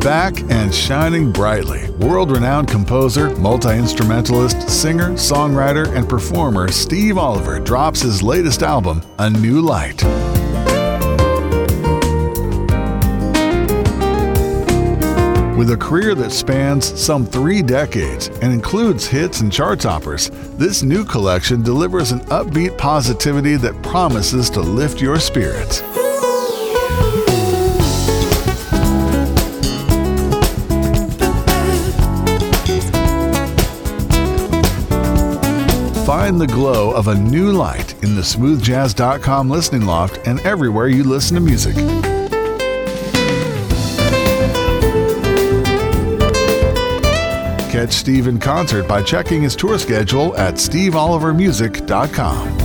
Back and shining brightly, world renowned composer, multi instrumentalist, singer, songwriter, and performer Steve Oliver drops his latest album, A New Light. With a career that spans some three decades and includes hits and chart toppers, this new collection delivers an upbeat positivity that promises to lift your spirits. Find the glow of a new light in the smoothjazz.com listening loft and everywhere you listen to music. Catch Steve in concert by checking his tour schedule at steveolivermusic.com.